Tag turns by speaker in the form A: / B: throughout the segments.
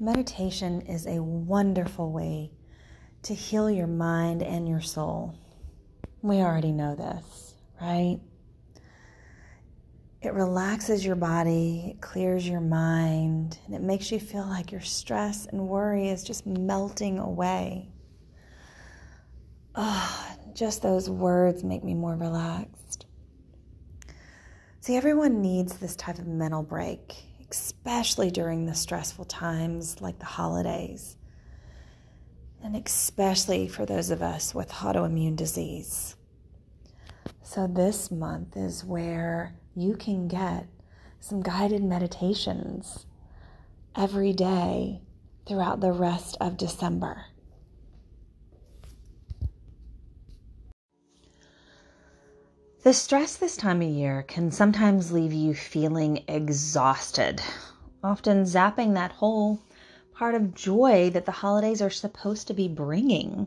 A: meditation is a wonderful way to heal your mind and your soul. We already know this, right? It relaxes your body, it clears your mind, and it makes you feel like your stress and worry is just melting away. Oh, just those words make me more relaxed. See, everyone needs this type of mental break, especially during the stressful times like the holidays, and especially for those of us with autoimmune disease. So, this month is where you can get some guided meditations every day throughout the rest of December. The stress this time of year can sometimes leave you feeling exhausted, often zapping that whole part of joy that the holidays are supposed to be bringing.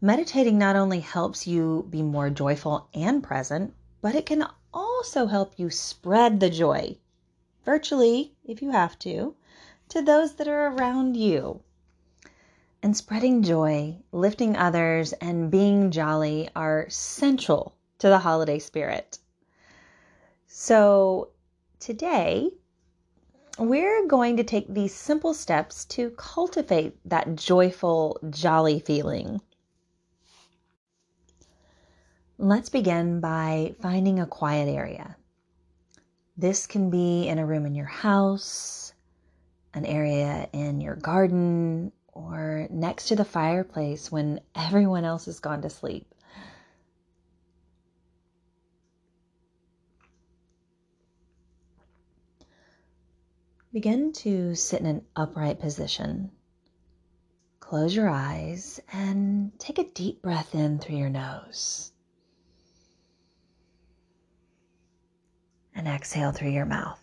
A: Meditating not only helps you be more joyful and present, but it can also help you spread the joy, virtually, if you have to, to those that are around you. And spreading joy, lifting others, and being jolly are central to the holiday spirit. So, today, we're going to take these simple steps to cultivate that joyful, jolly feeling. Let's begin by finding a quiet area. This can be in a room in your house, an area in your garden, or next to the fireplace when everyone else has gone to sleep. Begin to sit in an upright position. Close your eyes and take a deep breath in through your nose. and exhale through your mouth.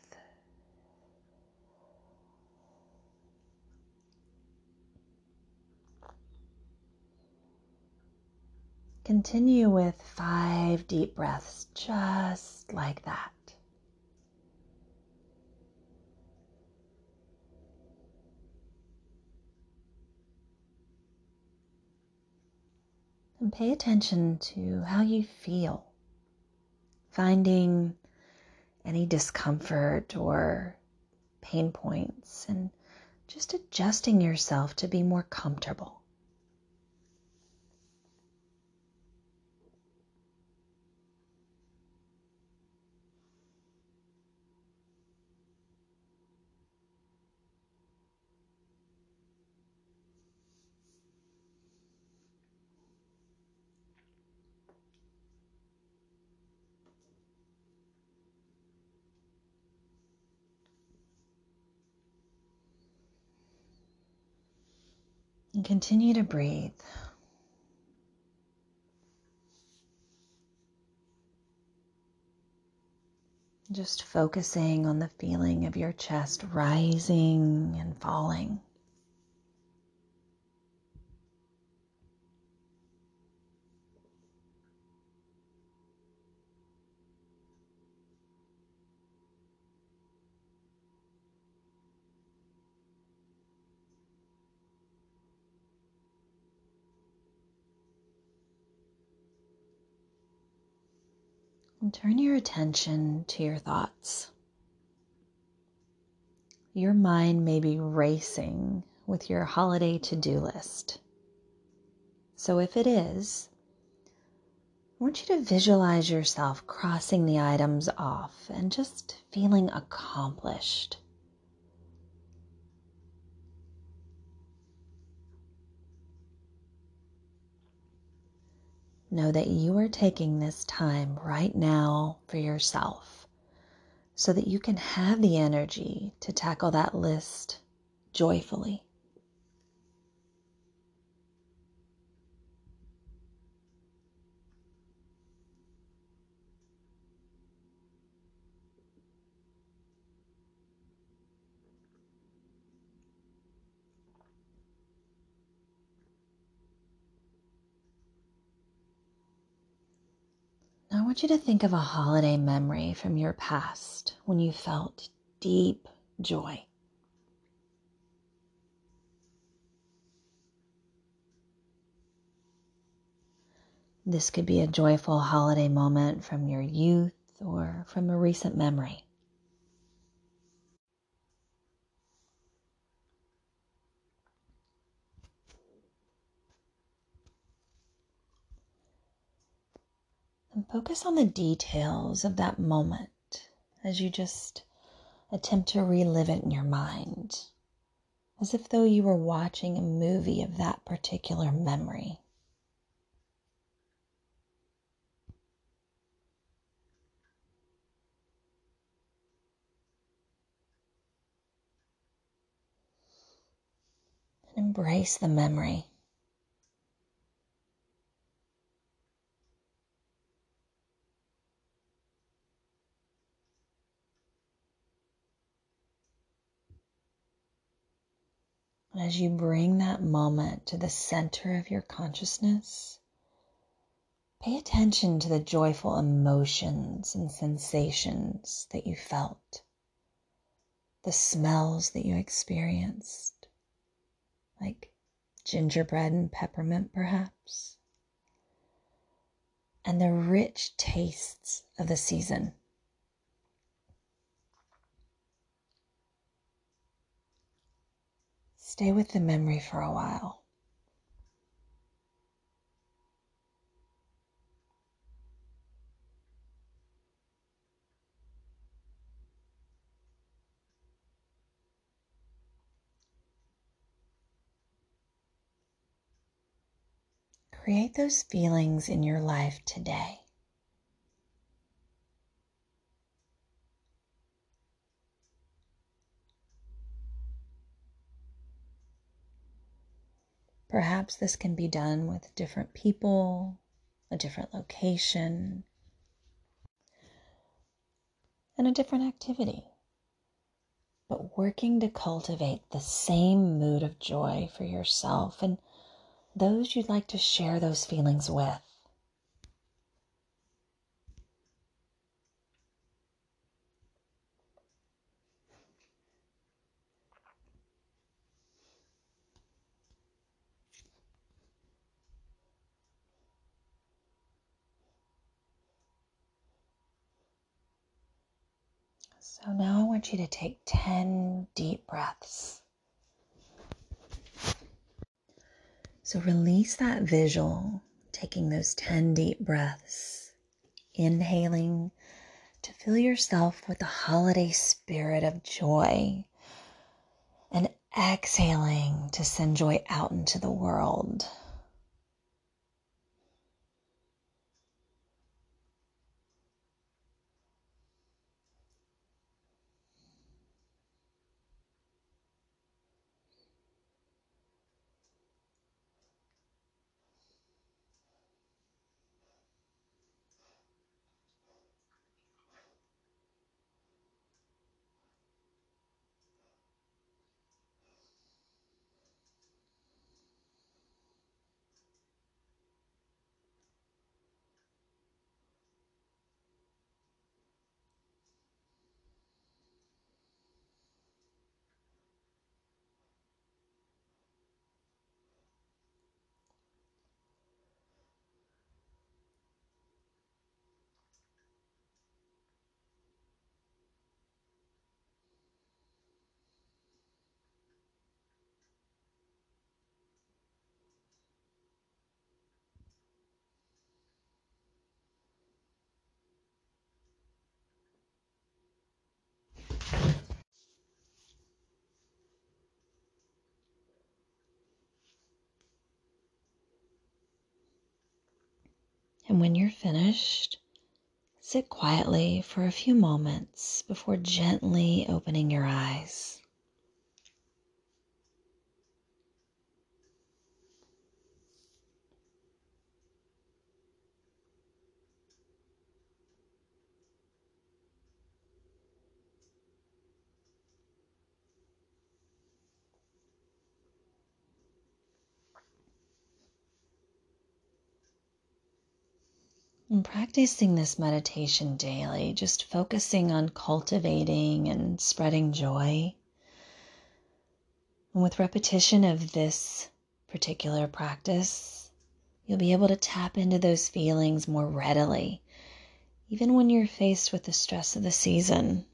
A: Continue with five deep breaths, just like that. And pay attention to how you feel, finding any discomfort or pain points and just adjusting yourself to be more comfortable. And continue to breathe. Just focusing on the feeling of your chest rising and falling. And turn your attention to your thoughts. Your mind may be racing with your holiday to do list. So, if it is, I want you to visualize yourself crossing the items off and just feeling accomplished. Know that you are taking this time right now for yourself so that you can have the energy to tackle that list joyfully. want you to think of a holiday memory from your past when you felt deep joy. This could be a joyful holiday moment from your youth or from a recent memory. And focus on the details of that moment as you just attempt to relive it in your mind, as if though you were watching a movie of that particular memory. And embrace the memory. As you bring that moment to the center of your consciousness, pay attention to the joyful emotions and sensations that you felt, the smells that you experienced, like gingerbread and peppermint, perhaps, and the rich tastes of the season. Stay with the memory for a while. Create those feelings in your life today. Perhaps this can be done with different people, a different location, and a different activity. But working to cultivate the same mood of joy for yourself and those you'd like to share those feelings with. So now I want you to take 10 deep breaths. So release that visual, taking those 10 deep breaths, inhaling to fill yourself with the holiday spirit of joy, and exhaling to send joy out into the world. And when you're finished, sit quietly for a few moments before gently opening your eyes. And practicing this meditation daily, just focusing on cultivating and spreading joy. And with repetition of this particular practice, You'll be able to tap into those feelings more readily, even when you're faced with the stress of the season.